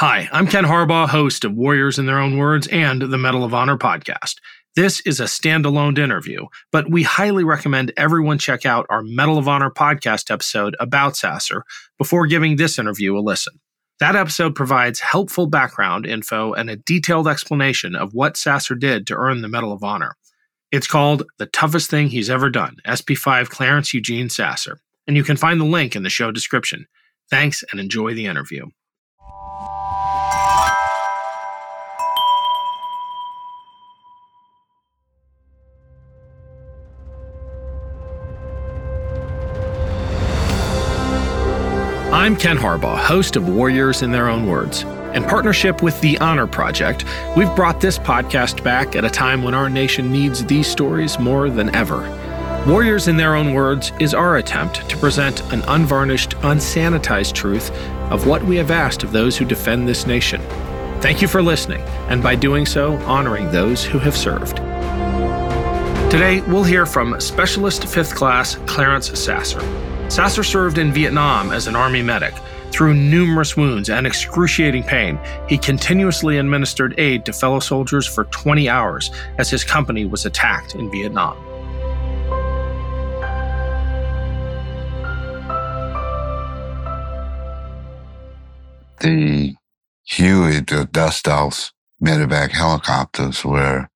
Hi, I'm Ken Harbaugh, host of Warriors in Their Own Words and the Medal of Honor podcast. This is a standalone interview, but we highly recommend everyone check out our Medal of Honor podcast episode about Sasser before giving this interview a listen. That episode provides helpful background info and a detailed explanation of what Sasser did to earn the Medal of Honor. It's called The Toughest Thing He's Ever Done, SP5 Clarence Eugene Sasser, and you can find the link in the show description. Thanks and enjoy the interview. I'm Ken Harbaugh, host of Warriors in Their Own Words. In partnership with the Honor Project, we've brought this podcast back at a time when our nation needs these stories more than ever. Warriors in Their Own Words is our attempt to present an unvarnished, unsanitized truth of what we have asked of those who defend this nation. Thank you for listening, and by doing so, honoring those who have served. Today, we'll hear from Specialist 5th Class Clarence Sasser. Sasser served in Vietnam as an Army medic. Through numerous wounds and excruciating pain, he continuously administered aid to fellow soldiers for 20 hours as his company was attacked in Vietnam. The Huey, the dust offs medevac helicopters were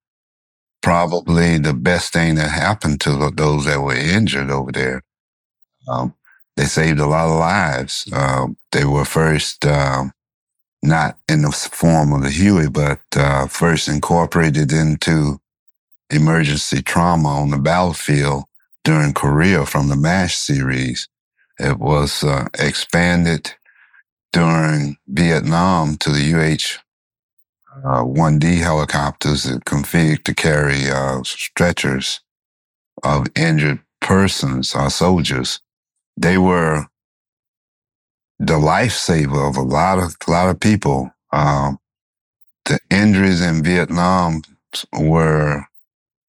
probably the best thing that happened to those that were injured over there. Um, they saved a lot of lives. Um, they were first um, not in the form of the Huey, but uh, first incorporated into emergency trauma on the battlefield during Korea from the MASH series. It was uh, expanded during Vietnam to the UH uh, 1D helicopters that configured to carry uh, stretchers of injured persons, our soldiers they were the lifesaver of a lot of a lot of people. Um, the injuries in Vietnam were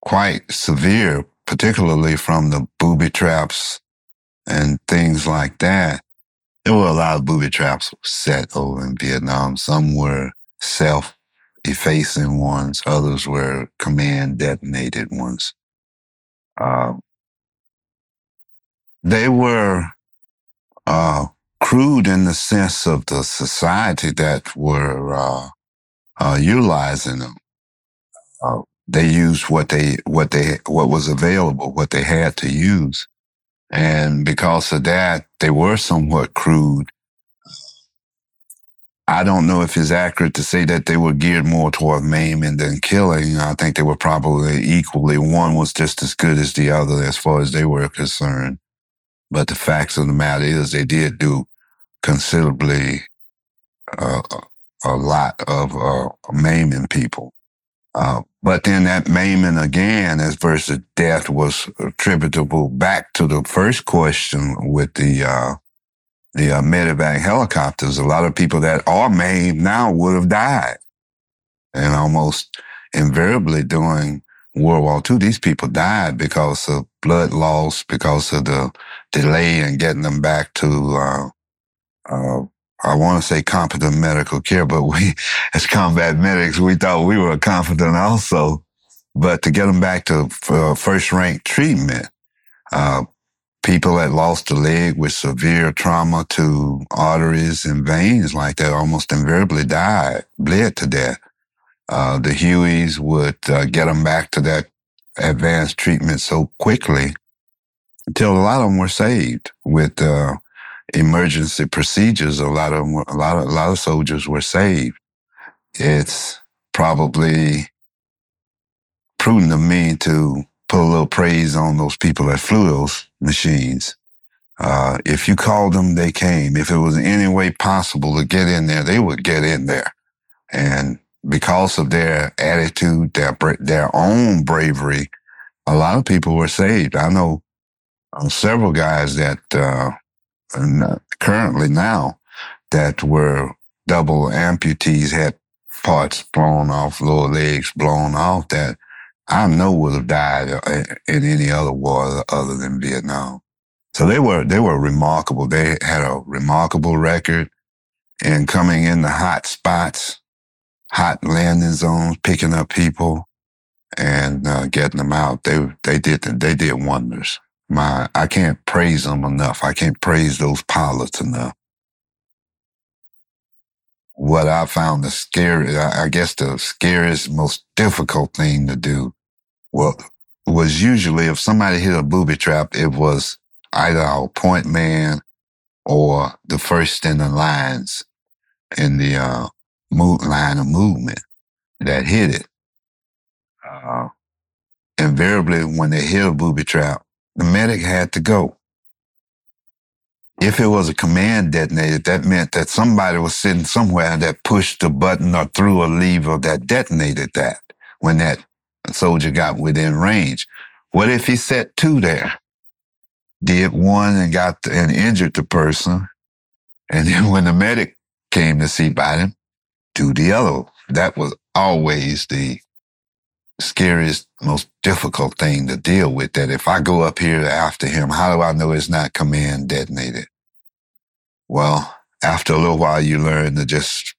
quite severe, particularly from the booby traps and things like that. There were a lot of booby traps set over in Vietnam. Some were self-effacing ones. Others were command detonated ones. Um, they were uh, crude in the sense of the society that were uh, uh, utilizing them. Uh, they used what they what they what was available, what they had to use, and because of that, they were somewhat crude. I don't know if it's accurate to say that they were geared more toward maiming than killing. I think they were probably equally. One was just as good as the other as far as they were concerned. But the facts of the matter is they did do considerably uh, a lot of uh, maiming people. Uh, but then that maiming again, as versus death, was attributable back to the first question with the uh, the uh, medevac helicopters. A lot of people that are maimed now would have died, and almost invariably during World War II, these people died because of blood loss, because of the delay in getting them back to, uh, uh, I want to say competent medical care, but we, as combat medics, we thought we were competent also. But to get them back to uh, first rank treatment, uh, people that lost a leg with severe trauma to arteries and veins like that almost invariably died, bled to death. Uh, the Hueys would uh, get them back to that advanced treatment so quickly until a lot of them were saved with uh, emergency procedures. A lot of a lot of a lot of soldiers were saved. It's probably prudent of me to put a little praise on those people that flew those machines. Uh, if you called them, they came. If it was any way possible to get in there, they would get in there. And because of their attitude, their their own bravery, a lot of people were saved. I know uh, several guys that uh, currently now that were double amputees had parts blown off, lower legs blown off that I know would have died uh, in any other war other than Vietnam. So they were they were remarkable. They had a remarkable record. and coming in the hot spots, hot landing zones, picking up people and uh, getting them out. They they did they did wonders. My I can't praise them enough. I can't praise those pilots enough. What I found the scary, I guess the scariest, most difficult thing to do, well, was usually if somebody hit a booby trap, it was either our point man or the first in the lines in the uh, line of movement that hit it. Uh, invariably, when they hit a booby trap, the medic had to go. If it was a command detonator, that meant that somebody was sitting somewhere that pushed the button or threw a lever that detonated that when that soldier got within range. What if he set two there? Did one and got the, and injured the person. And then when the medic came to see him, do the other. That was always the scariest, most difficult thing to deal with. That if I go up here after him, how do I know it's not command detonated? Well, after a little while, you learn to just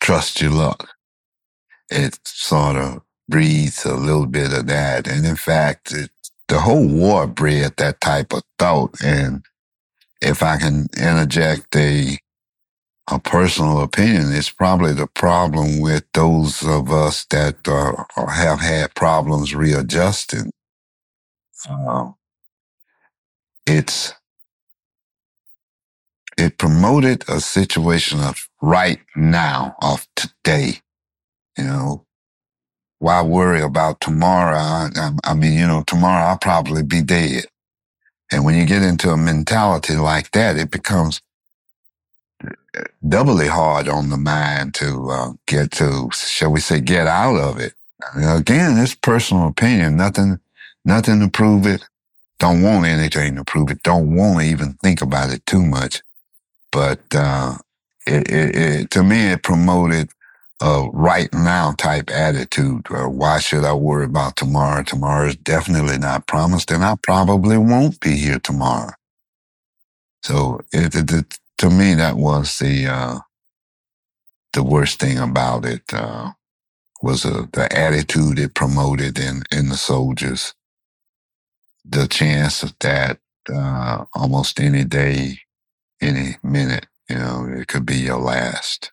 trust your luck. It sort of breeds a little bit of that. And in fact, it, the whole war bred that type of thought. And if I can interject a a personal opinion, it's probably the problem with those of us that uh, have had problems readjusting. Uh, it's it promoted a situation of right now, of today. You know, why worry about tomorrow? I, I mean, you know, tomorrow I'll probably be dead. And when you get into a mentality like that, it becomes doubly hard on the mind to uh, get to, shall we say, get out of it. Again, it's personal opinion. Nothing, nothing to prove it. Don't want anything to prove it. Don't want to even think about it too much. But uh, it, it, it, to me, it promoted a right now type attitude. Uh, why should I worry about tomorrow? Tomorrow is definitely not promised, and I probably won't be here tomorrow. So it, it, to me, that was the uh, the worst thing about it. Uh, was uh, the attitude it promoted in in the soldiers. The chance of that uh, almost any day, any minute, you know, it could be your last.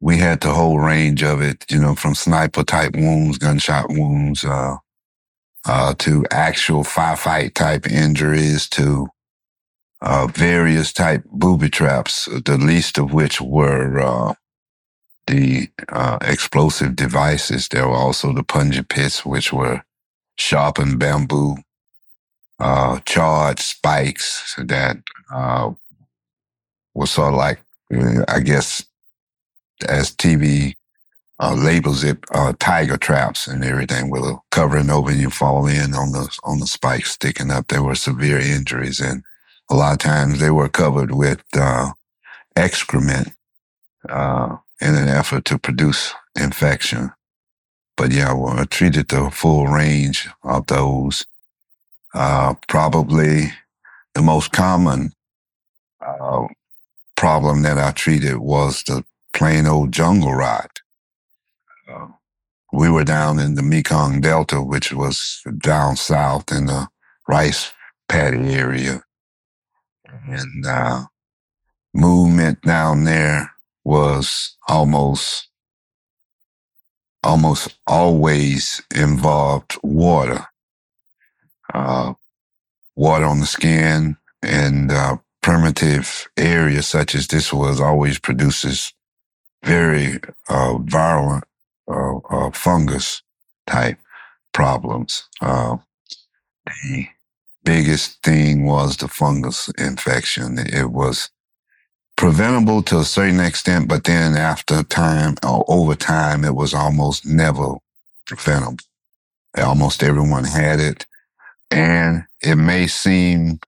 We had the whole range of it, you know, from sniper type wounds, gunshot wounds, uh, uh, to actual firefight type injuries, to uh, various type booby traps, the least of which were uh, the uh, explosive devices. There were also the punji pits, which were sharpened bamboo, uh, charred spikes that uh, was sort of like, I guess, as TV uh, labels it, uh, tiger traps and everything with a covering over you fall in on the on the spikes sticking up. There were severe injuries and a lot of times they were covered with uh, excrement uh, in an effort to produce infection. But yeah, well, I treated the full range of those. Uh, probably the most common uh, problem that I treated was the plain old jungle rot. Uh, we were down in the Mekong Delta, which was down south in the rice paddy area and uh, movement down there was almost almost always involved water, uh, water on the skin, and uh, primitive areas such as this was always produces very uh, virulent uh, uh, fungus type problems. Uh, the biggest thing was the fungus infection. It was preventable to a certain extent, but then after time or over time, it was almost never preventable. Almost everyone had it. And it may seem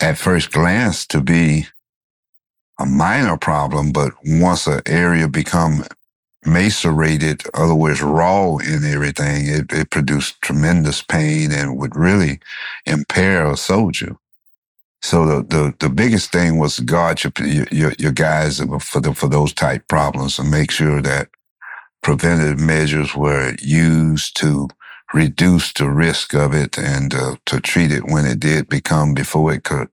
at first glance to be a minor problem, but once an area become macerated, other words, raw in everything, it, it produced tremendous pain and would really impair a soldier. So the, the, the biggest thing was guard your, your, your guys for the, for those type problems and make sure that preventative measures were used to reduce the risk of it and uh, to treat it when it did become before it could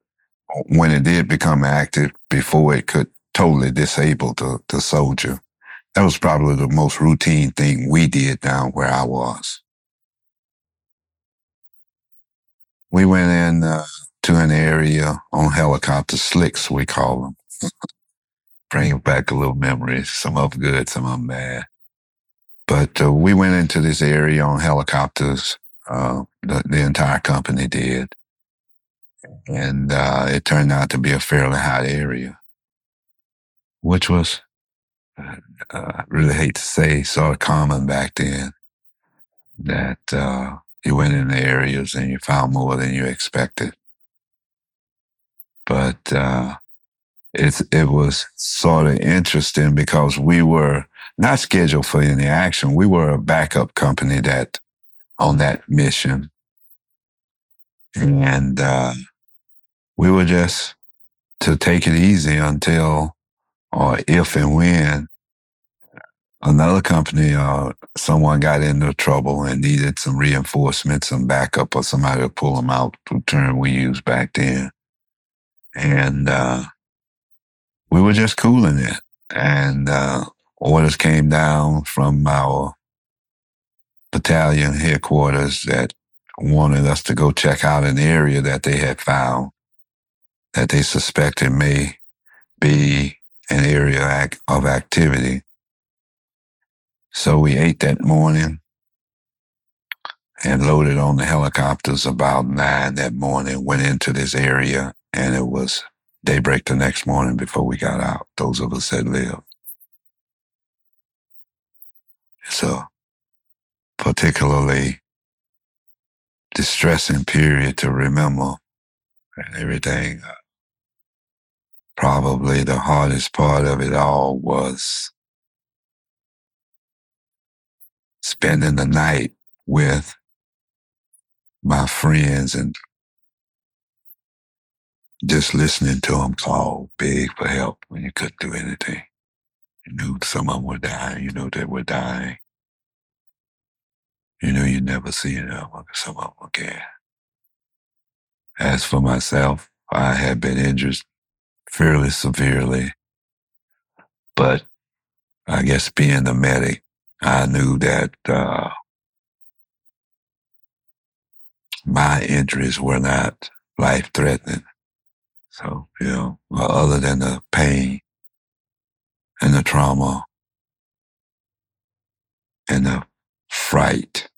when it did become active before it could totally disable the, the soldier. That was probably the most routine thing we did down where I was. We went in uh, to an area on helicopter slicks, we call them. Bring back a little memories, some of good, some of bad. But uh, we went into this area on helicopters. Uh, the, the, entire company did. And uh, it turned out to be a fairly hot area, which was, uh, I really hate to say, sort of common back then that uh, you went in the areas and you found more than you expected. But uh, it's, it was sort of interesting because we were not scheduled for any action. We were a backup company that on that mission. And uh, we were just to take it easy until or if and when another company uh, someone got into trouble and needed some reinforcement, some backup or somebody to pull them out, the term we used back then. And uh, we were just cooling it. And uh, orders came down from our battalion headquarters that wanted us to go check out an area that they had found that they suspected may be an area of activity. So we ate that morning and loaded on the helicopters about nine that morning, went into this area, and it was daybreak the next morning before we got out, those of us that lived. So, particularly distressing period to remember and everything. Uh, Probably the hardest part of it all was spending the night with my friends and just listening to them call big for help when you couldn't do anything. You knew some of them were dying. You knew they were dying. You knew you'd never see them, some of them again. As for myself, I had been injured fairly severely, but I guess being the medic, I knew that uh, my injuries were not life threatening. So, you know, other than the pain and the trauma and the fright.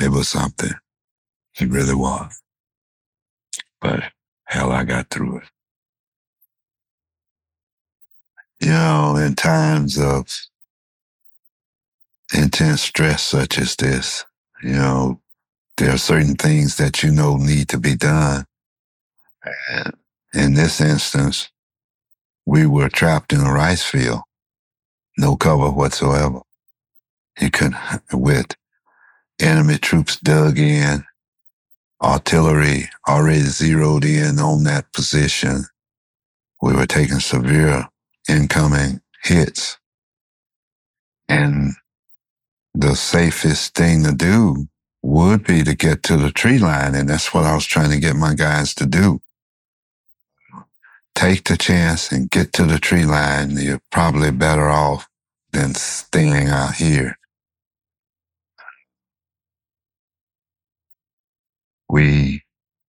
It was something. It really was. But hell, I got through it. You know, in times of intense stress such as this, you know, there are certain things that you know need to be done. And in this instance, we were trapped in a rice field, no cover whatsoever. You couldn't, with enemy troops dug in, artillery already zeroed in on that position. We were taking severe incoming hits. And the safest thing to do would be to get to the tree line. And that's what I was trying to get my guys to do take the chance and get to the tree line, you're probably better off than staying out here. We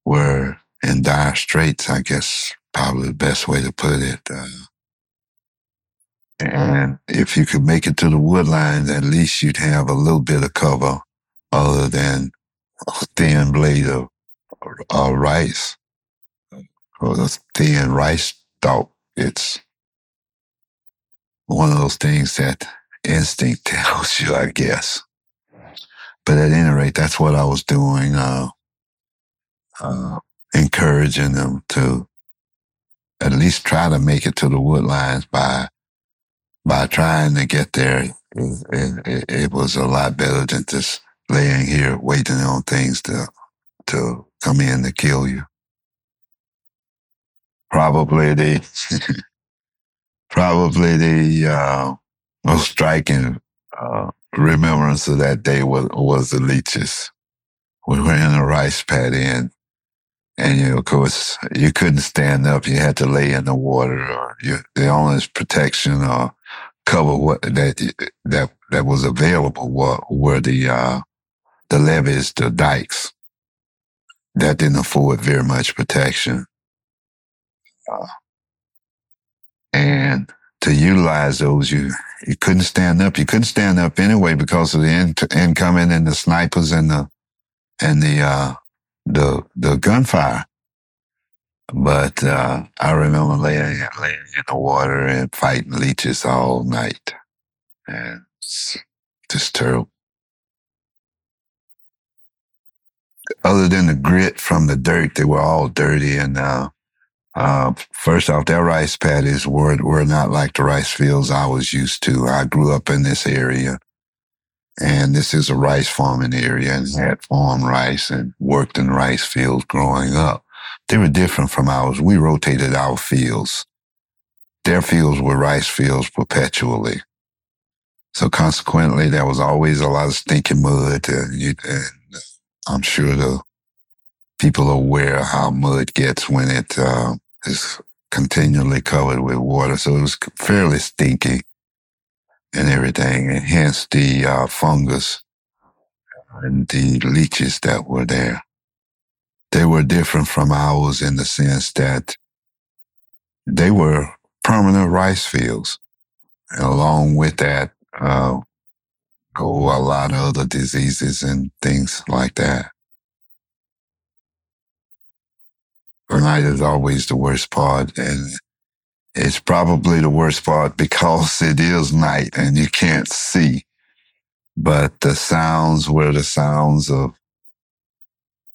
were in dire straits, I guess, probably the best way to put it. Uh, and if you could make it to the wood lines, at least you'd have a little bit of cover other than a thin blade of uh, rice or the thin rice stalk. It's one of those things that instinct tells you, I guess. But at any rate, that's what I was doing, uh, uh, encouraging them to at least try to make it to the woodlines by by trying to get there. It, it, it was a lot better than just laying here waiting on things to to come in to kill you. Probably the probably the uh, most striking uh, remembrance of that day was was the leeches. We were in a rice paddy and and you of course you couldn't stand up. You had to lay in the water or you, the only protection or cover what that that that was available were, were the uh, the levees, the dikes. That didn't afford very much protection. Uh, and to utilize those, you you couldn't stand up. You couldn't stand up anyway because of the in, incoming and the snipers and the and the uh, the the gunfire. But uh, I remember laying, laying in the water and fighting leeches all night, and it's just terrible. Other than the grit from the dirt, they were all dirty and uh, uh, first off, their rice paddies were, were not like the rice fields I was used to. I grew up in this area and this is a rice farming area and had farmed rice and worked in rice fields growing up. They were different from ours. We rotated our fields. Their fields were rice fields perpetually. So consequently, there was always a lot of stinking mud and, and I'm sure the people are aware how mud gets when it uh, is continually covered with water. So it was fairly stinky and everything, and hence the uh, fungus and the leeches that were there. They were different from ours in the sense that they were permanent rice fields. And along with that, uh, go a lot of other diseases and things like that. night is always the worst part. And it's probably the worst part because it is night and you can't see. But the sounds were the sounds of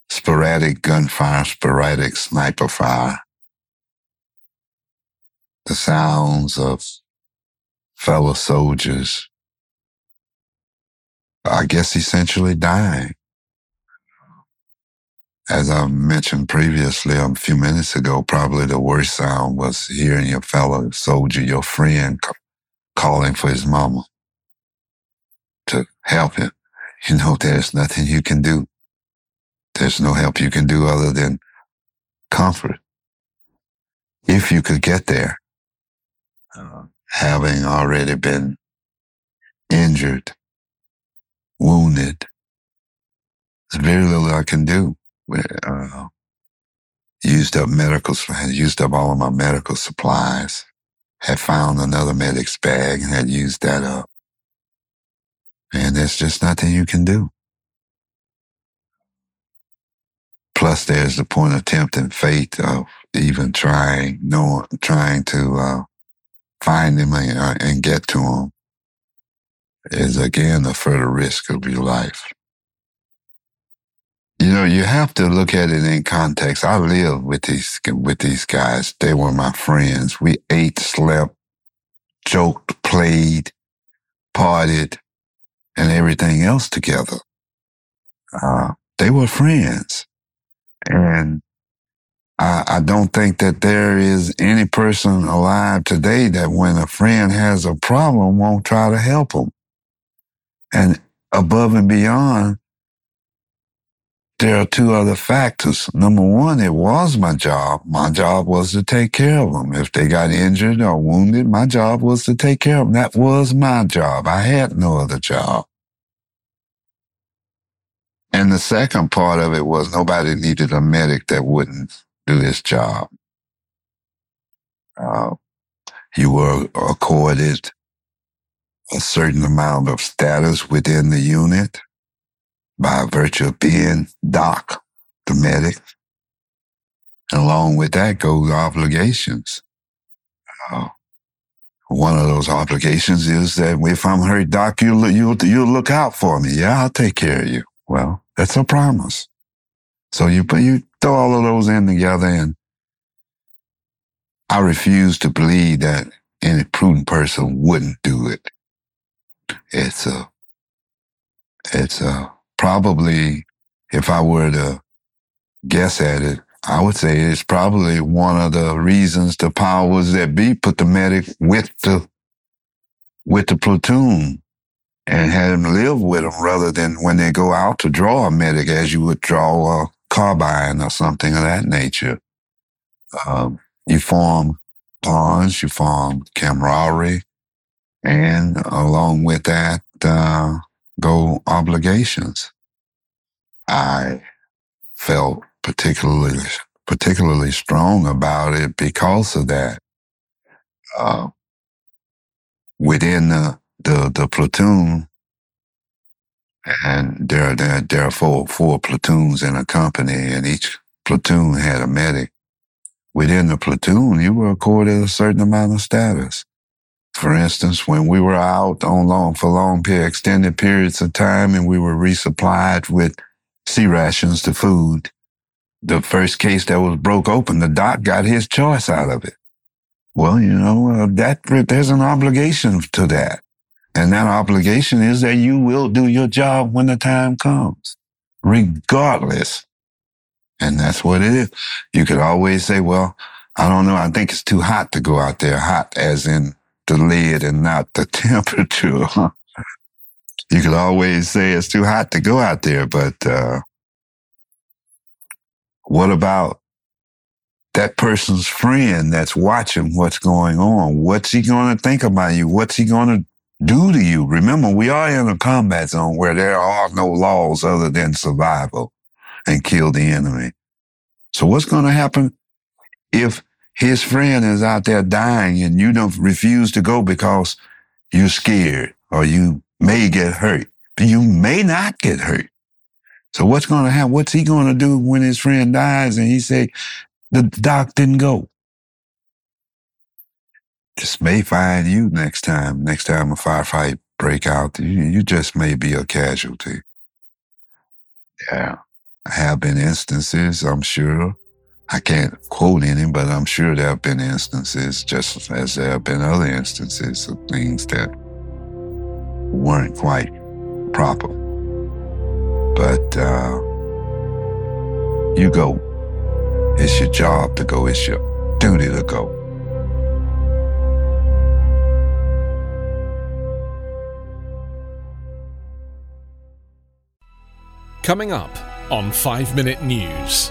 sporadic gunfire, sporadic sniper fire. The sounds of fellow soldiers, I guess essentially dying as I mentioned previously a few minutes ago, probably the worst sound was hearing your fellow soldier, your friend, calling for his mama to help him. You know, there's nothing you can do. There's no help you can do other than comfort. If you could get there, uh, having already been injured, wounded, there's very little I can do uh, used up medical, used up all of my medical supplies, had found another medic's bag and had used that up. And there's just nothing you can do. Plus, there's the point of tempting fate of even trying, no, trying to uh, find him and, uh, and get to him is again a further risk of your life. You know, you have to look at it in context. I lived with these with these guys. They were my friends. We ate, slept, joked, played, partied, and everything else together. Uh, they were friends, and I, I don't think that there is any person alive today that when a friend has a problem won't try to help them. And above and beyond there are two other factors. Number one, it was my job. My job was to take care of them. If they got injured or wounded, my job was to take care of them. That was my job. I had no other job. And the second part of it was nobody needed a medic that wouldn't do his job. Uh, you were accorded a certain amount of status within the unit by virtue of being Doc, the medic. And along with that goes obligations. Uh, one of those obligations is that if I'm hurt, Doc, you'll, you'll, you'll look out for me. Yeah, I'll take care of you. Well, that's a promise. So you, you throw all of those in together and I refuse to believe that any prudent person wouldn't do it. It's a, it's a, probably if I were to guess at it, I would say it's probably one of the reasons the powers that be put the medic with the with the platoon and had him live with them rather than when they go out to draw a medic as you would draw a carbine or something of that nature. Um, you form bonds, you form camaraderie, and along with that, uh, go obligations. I felt particularly particularly strong about it because of that. Uh, within the, the the platoon, and there there there are four four platoons in a company, and each platoon had a medic. Within the platoon, you were accorded a certain amount of status. For instance, when we were out on long for long period, extended periods of time, and we were resupplied with C rations to food, the first case that was broke open, the doc got his choice out of it. Well, you know, uh, that there's an obligation to that. And that obligation is that you will do your job when the time comes, regardless. And that's what it is. You could always say, well, I don't know. I think it's too hot to go out there. Hot as in the lid and not the temperature. you could always say it's too hot to go out there, but, uh, what about that person's friend that's watching what's going on? What's he going to think about you? What's he going to do to you? Remember, we are in a combat zone where there are no laws other than survival and kill the enemy. So what's going to happen if his friend is out there dying and you don't refuse to go because you're scared or you may get hurt? You may not get hurt. So what's going to happen? What's he going to do when his friend dies and he say, the doc didn't go? This may find you next time. Next time a firefight break out, you, just may be a casualty. Yeah. Have been instances, I'm sure. I can't quote any, but I'm sure there have been instances, just as there have been other instances of things that weren't quite proper. But uh, you go. It's your job to go. It's your duty to go. Coming up on 5 Minute News,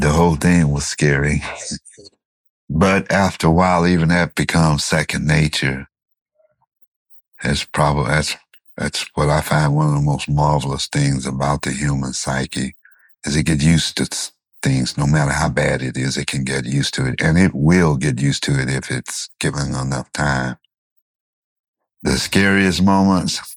The whole thing was scary. But after a while, even that becomes second nature. That's probably, that's, that's what I find one of the most marvelous things about the human psyche is it gets used to things, no matter how bad it is, it can get used to it. And it will get used to it if it's given enough time. The scariest moments,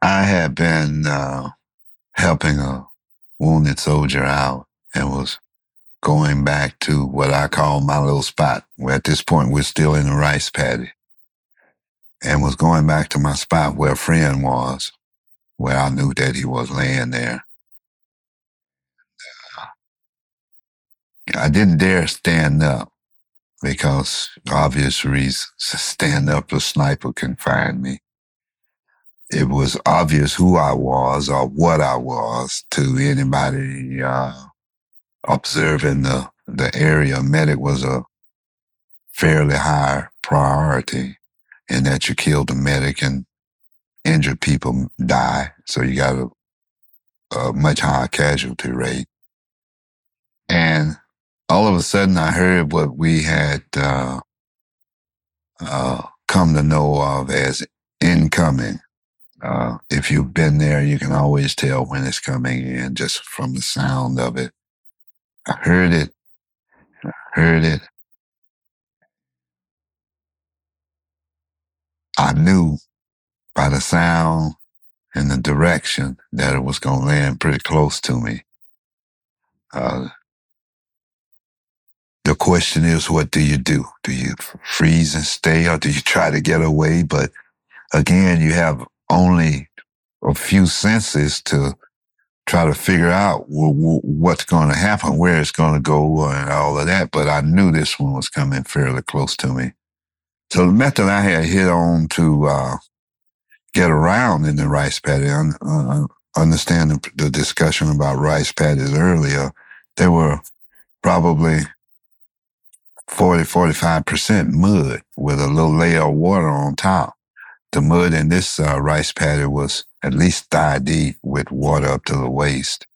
I had been uh, helping a wounded soldier out and was going back to what I call my little spot. Where at this point we're still in the rice paddy, and was going back to my spot where a friend was, where I knew that he was laying there. I didn't dare stand up because obvious reasons. Stand up, a sniper can find me it was obvious who I was or what I was to anybody uh, observing the, the area, medic was a fairly high priority in that you kill the medic and injured people die. So you got a, a much higher casualty rate. And all of a sudden I heard what we had, uh, uh, come to know of as incoming. Uh, if you've been there, you can always tell when it's coming in just from the sound of it. I heard it, I heard it. I knew by the sound and the direction that it was going to land pretty close to me. Uh, the question is, what do you do? Do you freeze and stay or do you try to get away? But again, you have only a few senses to try to figure out what's going to happen, where it's going to go, and all of that. But I knew this one was coming fairly close to me. So the method I had hit on to uh, get around in the rice paddy, uh, understand the, the discussion about rice paddies earlier, they were probably 40, 45% mud with a little layer of water on top. The mud in this uh, rice paddy was at least thigh deep with water up to the waist.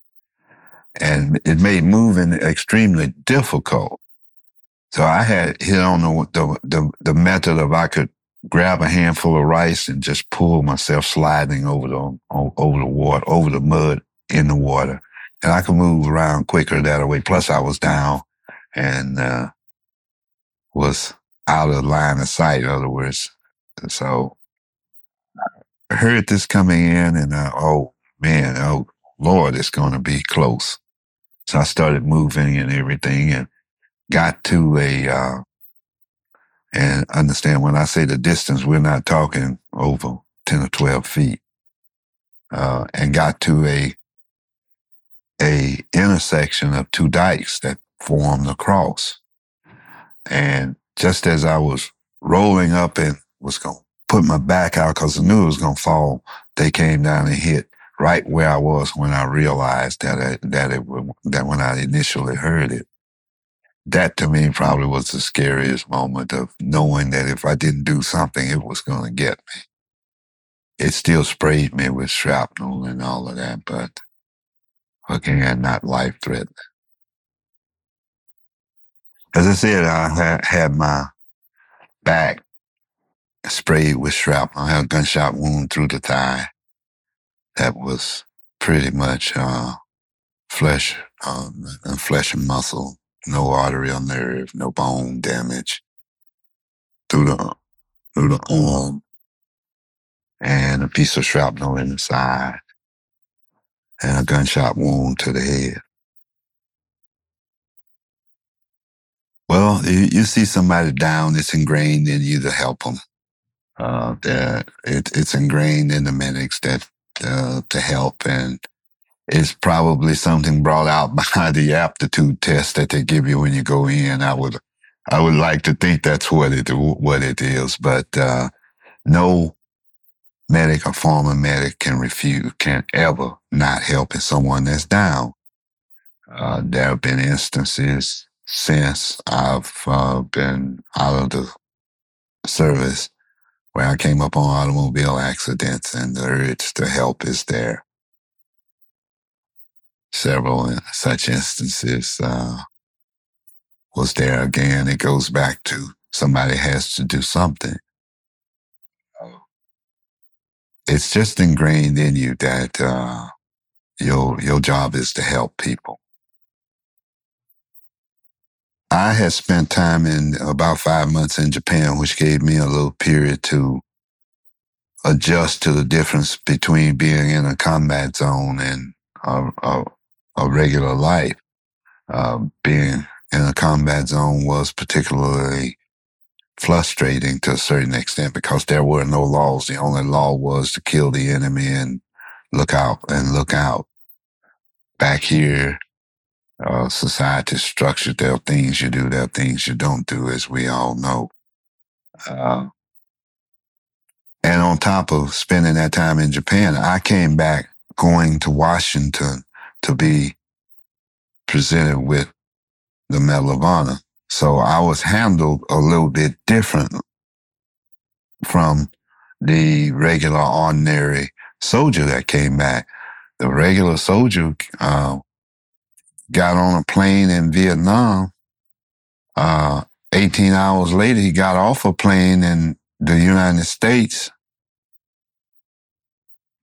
And it made moving extremely difficult. So I had hit on the, the, the, the method of I could grab a handful of rice and just pull myself sliding over the, over the water, over the mud in the water. And I could move around quicker that way. Plus I was down and, uh, was out of line of sight, in other words. So heard this coming in and I, oh man, oh Lord, it's going to be close. So I started moving and everything and got to a, uh, and understand when I say the distance, we're not talking over 10 or 12 feet, uh, and got to a, a intersection of two dikes that formed the cross. And just as I was rolling up and was going put my back out because I knew it was going to fall, they came down and hit right where I was when I realized that that it that when I initially heard it. That to me probably was the scariest moment of knowing that if I didn't do something, it was going to get me. It still sprayed me with shrapnel and all of that, but again, not life threatening as I said, I had my back sprayed with shrapnel. I had a gunshot wound through the thigh that was pretty much uh, flesh um, and flesh and muscle, no artery or nerve, no bone damage through the through the arm, and a piece of shrapnel in the side, and a gunshot wound to the head. Well, you, you see somebody down, it's ingrained in you to help them. Uh, that it, it's ingrained in the medics that uh, to help, and it's probably something brought out by the aptitude test that they give you when you go in. I would, I would like to think that's what it what it is, but uh, no medic or former medic can refuse, can ever not helping someone that's down. Uh, there have been instances since I've uh, been out of the service where I came up on automobile accidents and the urge to help is there. Several such instances uh, was there again. It goes back to somebody has to do something. It's just ingrained in you that uh, your your job is to help people. I had spent time in about five months in Japan, which gave me a little period to adjust to the difference between being in a combat zone and a, a, a regular life. Uh, being in a combat zone was particularly frustrating to a certain extent because there were no laws. The only law was to kill the enemy and look out and look out. Back here, uh, society structured. There are things you do, there are things you don't do, as we all know. Uh, and on top of spending that time in Japan, I came back going to Washington to be presented with the Medal of Honor. So I was handled a little bit different from the regular, ordinary soldier that came back. The regular soldier uh, got on a plane in Vietnam. Uh, 18 hours later, he got off a plane in the United States.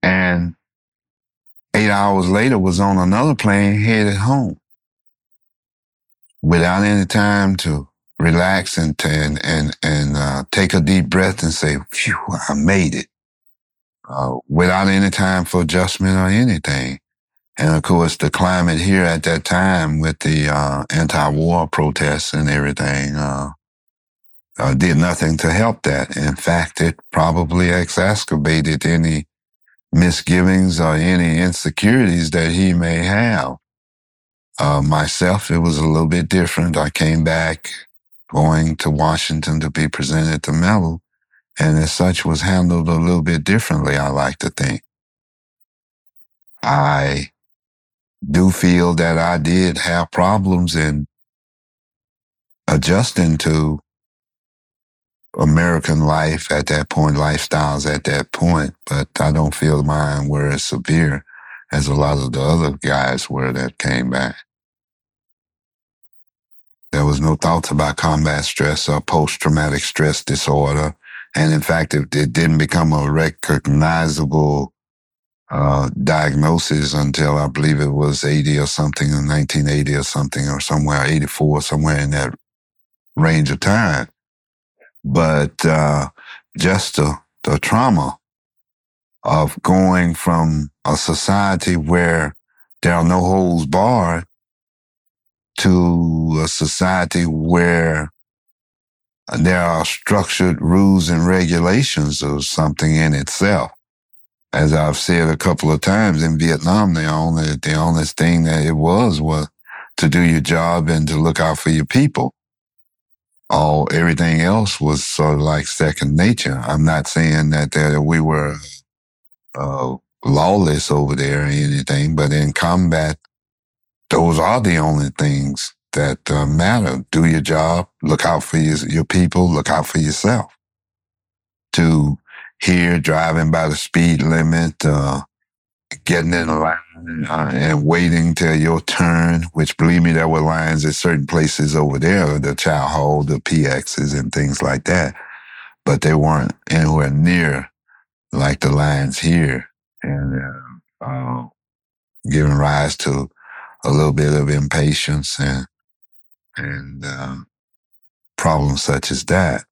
And eight hours later was on another plane headed home without any time to relax and and and, and uh, take a deep breath and say, "Phew, I made it," uh, without any time for adjustment or anything. And of course, the climate here at that time with the uh, anti-war protests and everything uh, uh, did nothing to help that. In fact, it probably exacerbated any misgivings or any insecurities that he may have. Uh, myself, it was a little bit different. I came back going to Washington to be presented to medal, and as such was handled a little bit differently, I like to think. I do feel that I did have problems in adjusting to American life at that point, lifestyles at that point, but I don't feel mine were as severe as a lot of the other guys were that came back. There was no thoughts about combat stress or post-traumatic stress disorder. And in fact, it, it didn't become a recognizable uh, diagnosis until I believe it was 80 or something in 1980 or something or somewhere 84, somewhere in that range of time. But uh, just the, the trauma of going from a society where there are no holes barred to a society where there are structured rules and regulations of something in itself. As I've said a couple of times in Vietnam, the only the only thing that it was was to do your job and to look out for your people. All everything else was sort of like second nature. I'm not saying that, that we were uh, lawless over there or anything, but in combat, those are the only things that uh, matter. Do your job, look out for your, your people, look out for yourself. To here, driving by the speed limit, uh, getting in line uh, and waiting till your turn, which believe me, there were lines at certain places over there, the chow hall, the PXs and things like that. But they weren't anywhere near like the lines here and uh, uh, giving rise to a little bit of impatience and and uh, problems such as that.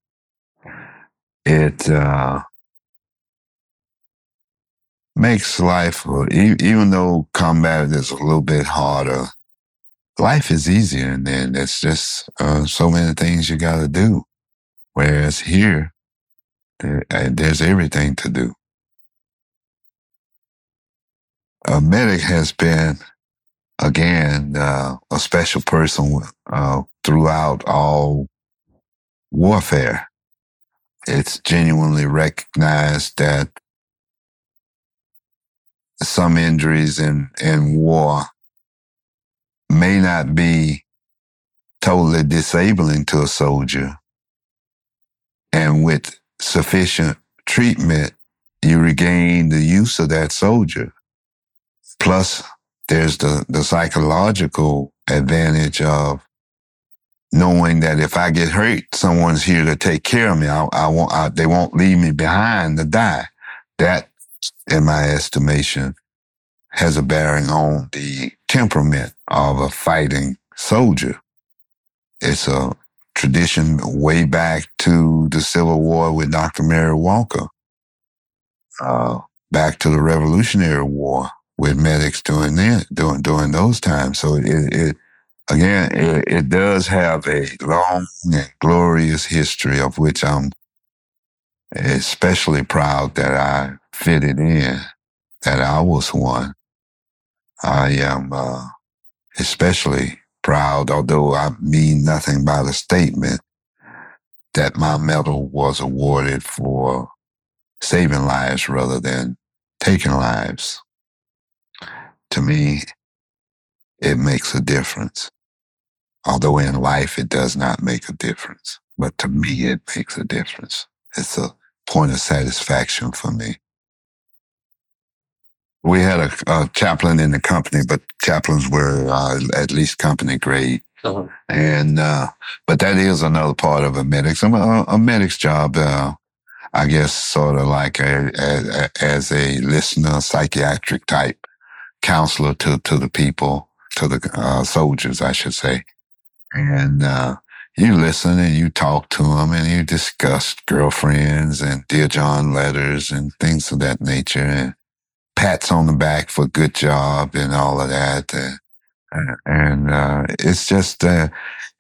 It uh, makes life, even though combat is a little bit harder, life is easier, and then it's just uh, so many things you got to do. Whereas here, there, uh, there's everything to do. A medic has been again, uh, a special person uh, throughout all warfare. It's genuinely recognized that some injuries in, in war may not be totally disabling to a soldier. And with sufficient treatment, you regain the use of that soldier. Plus, there's the, the psychological advantage of knowing that if I get hurt, someone's here to take care of me. I, I won't, I, they won't leave me behind to die. That, in my estimation, has a bearing on the temperament of a fighting soldier. It's a tradition way back to the Civil War with Dr. Mary Walker, uh, back to the Revolutionary War with medics during that during during those times. So it, it again it, it, does have a long and glorious history of which I'm especially proud that I fitted in, that I was one. I am uh, especially proud, although I mean nothing by the statement, that my medal was awarded for saving lives rather than taking lives to me, it makes a difference. Although in life it does not make a difference, but to me it makes a difference. It's a point of satisfaction for me. We had a, a chaplain in the company, but chaplains were uh, at least company grade. Uh-huh. And, uh, but that is another part of a medic's, a, a medic's job, uh, I guess, sort of like a, a, as a listener, psychiatric type counselor to, to the people, to the uh, soldiers, I should say. And, uh, you listen and you talk to them and you discuss girlfriends and dear John letters and things of that nature and pats on the back for good job and all of that. And, and uh, it's just, uh,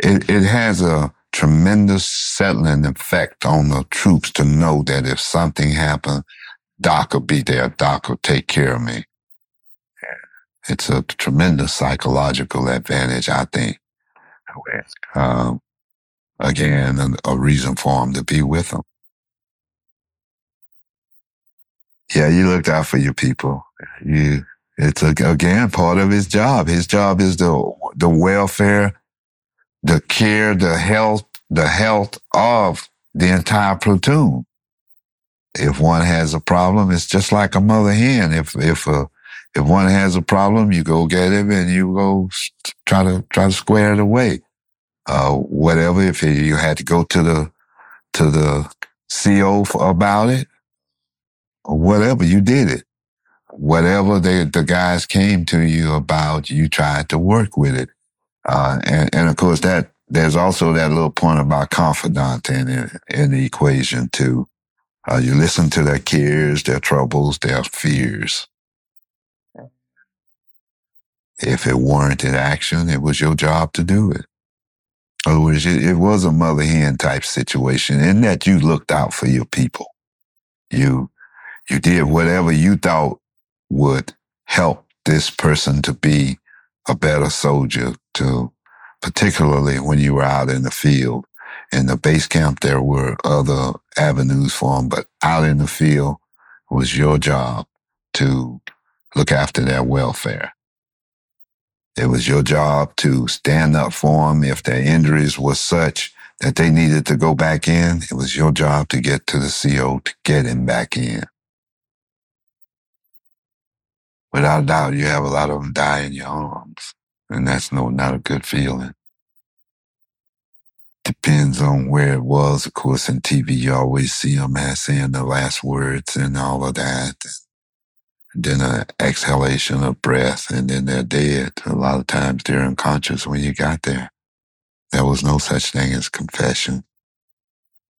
it, it has a tremendous settling effect on the troops to know that if something happened, Doc will be there. Doc will take care of me. It's a tremendous psychological advantage, I think. Um, again, a, a reason for him to be with them. Yeah, you looked out for your people. You, it's a, again part of his job. His job is the the welfare, the care, the health, the health of the entire platoon. If one has a problem, it's just like a mother hen. If if a uh, if one has a problem, you go get him and you go try to try to square it away. Uh, whatever. If you had to go to the to the CO about it, or whatever, you did it. Whatever they, the guys came to you about, you tried to work with it. Uh, and, and of course that, there's also that little point about confidant in in the equation too. Uh, you listen to their cares, their troubles, their fears. If it warranted action, it was your job to do it. Oh, it, it was a mother hen type situation in that you looked out for your people. You you did whatever you thought would help this person to be a better soldier to particularly when you were out in the field. In the base camp, there were other avenues for them, but out in the field was your job to look after their welfare. It was your job to stand up for them if their injuries were such that they needed to go back in. It was your job to get to the CO to get him back in without a doubt, you have a lot of them die in your arms. And that's no, not a good feeling. Depends on where it was. Of course, in TV, you always see them saying the last words and all of that. Then an exhalation of breath, and then they're dead. A lot of times they're unconscious when you got there. There was no such thing as confession.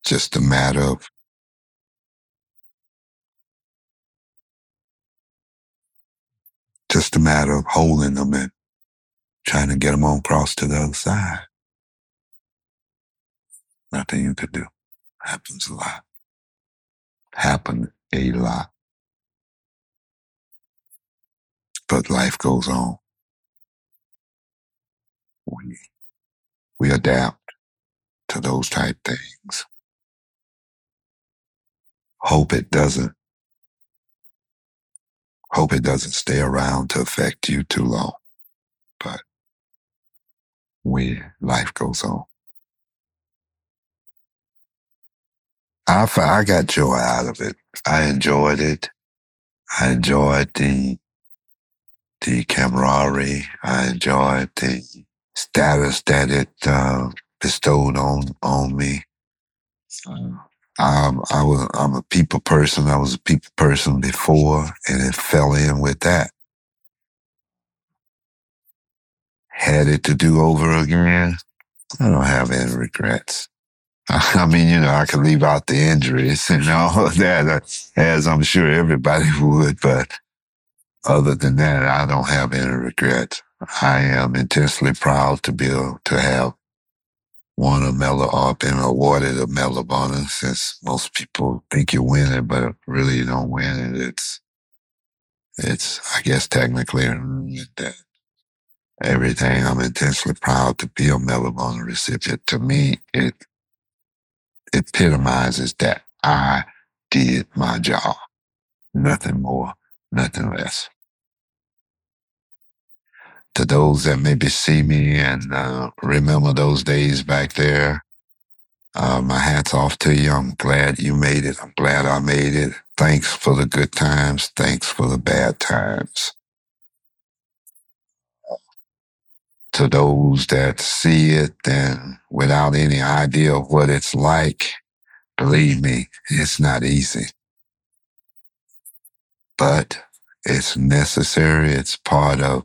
Just a matter of just a matter of holding them and trying to get them on across to the other side. Nothing you could do. Happens a lot. Happened a lot. But life goes on. We, we adapt to those type things. Hope it doesn't Hope it doesn't stay around to affect you too long. But we, life goes on. I, I got joy out of it. I enjoyed it. I enjoyed the, the camaraderie. I enjoyed the status that it uh, bestowed on, on me. Um, I was, I'm a people person. I was a people person before and it fell in with that. Had it to do over again. I don't have any regrets. I mean, you know, I could leave out the injuries and all of that, uh, as I'm sure everybody would, but other than that, I don't have any regrets. I am intensely proud to be able to have won a medal or been awarded a medal of honor since most people think you win it, but really you don't win it. It's, it's, I guess technically that everything. I'm intensely proud to be a medal of honor recipient. To me, it epitomizes that I did my job. Nothing more, nothing less. To those that maybe see me and uh, remember those days back there, uh, my hat's off to you. I'm glad you made it. I'm glad I made it. Thanks for the good times. Thanks for the bad times. To those that see it and without any idea of what it's like, believe me, it's not easy. But it's necessary. It's part of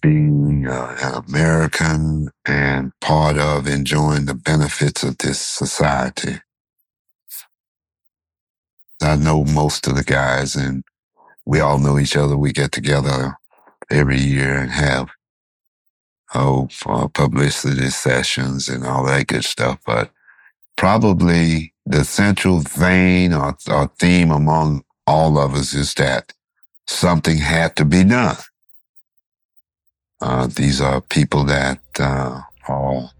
being uh, an American and part of enjoying the benefits of this society. I know most of the guys and we all know each other. We get together every year and have oh publicity sessions and all that good stuff. But probably the central vein or, or theme among all of us is that something had to be done. Uh, these are people that uh, are,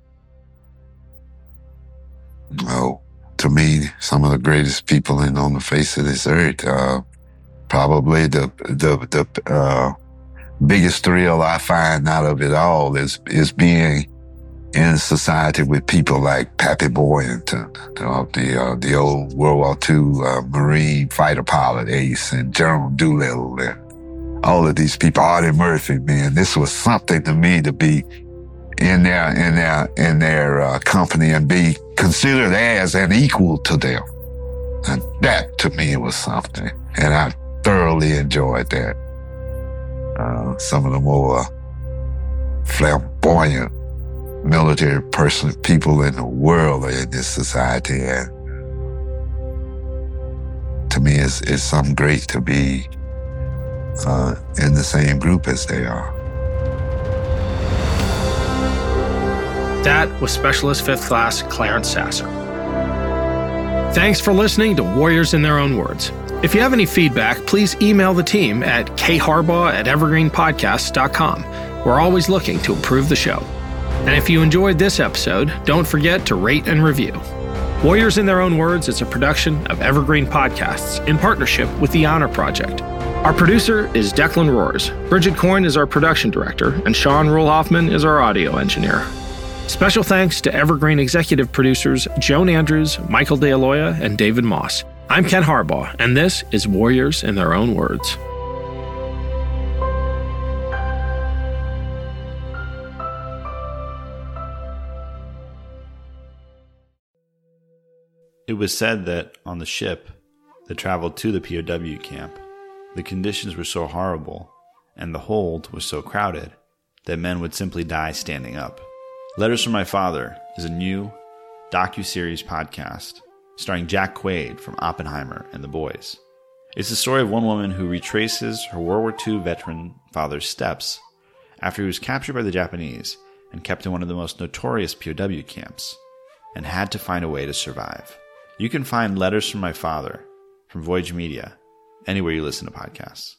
well, to me, some of the greatest people in on the face of this earth. Uh, probably the the the uh, biggest thrill I find out of it all is is being in society with people like Pappy Boyington, uh, the uh, the old World War II Marine fighter pilot ace, and General Doolittle, and all of these people, Audie Murphy, man, this was something to me to be in their in their in their uh, company and be considered as an equal to them. And that to me was something, and I thoroughly enjoyed that. Uh, some of the more flamboyant military person people in the world are in this society, and to me, it's, it's something great to be uh, in the same group as they are. That was Specialist 5th Class Clarence Sasser. Thanks for listening to Warriors in Their Own Words. If you have any feedback, please email the team at kharbaugh at evergreenpodcasts.com. We're always looking to improve the show. And if you enjoyed this episode, don't forget to rate and review. Warriors in Their Own Words is a production of Evergreen Podcasts in partnership with the Honor Project. Our producer is Declan Roars. Bridget Coyne is our production director, and Sean Rule is our audio engineer. Special thanks to Evergreen executive producers Joan Andrews, Michael DeAloia, and David Moss. I'm Ken Harbaugh, and this is Warriors in Their Own Words. It was said that on the ship that traveled to the POW camp, the conditions were so horrible and the hold was so crowded that men would simply die standing up. Letters from My Father is a new docu-series podcast starring Jack Quaid from Oppenheimer and The Boys. It's the story of one woman who retraces her World War II veteran father's steps after he was captured by the Japanese and kept in one of the most notorious POW camps and had to find a way to survive. You can find Letters from My Father from Voyage Media anywhere you listen to podcasts.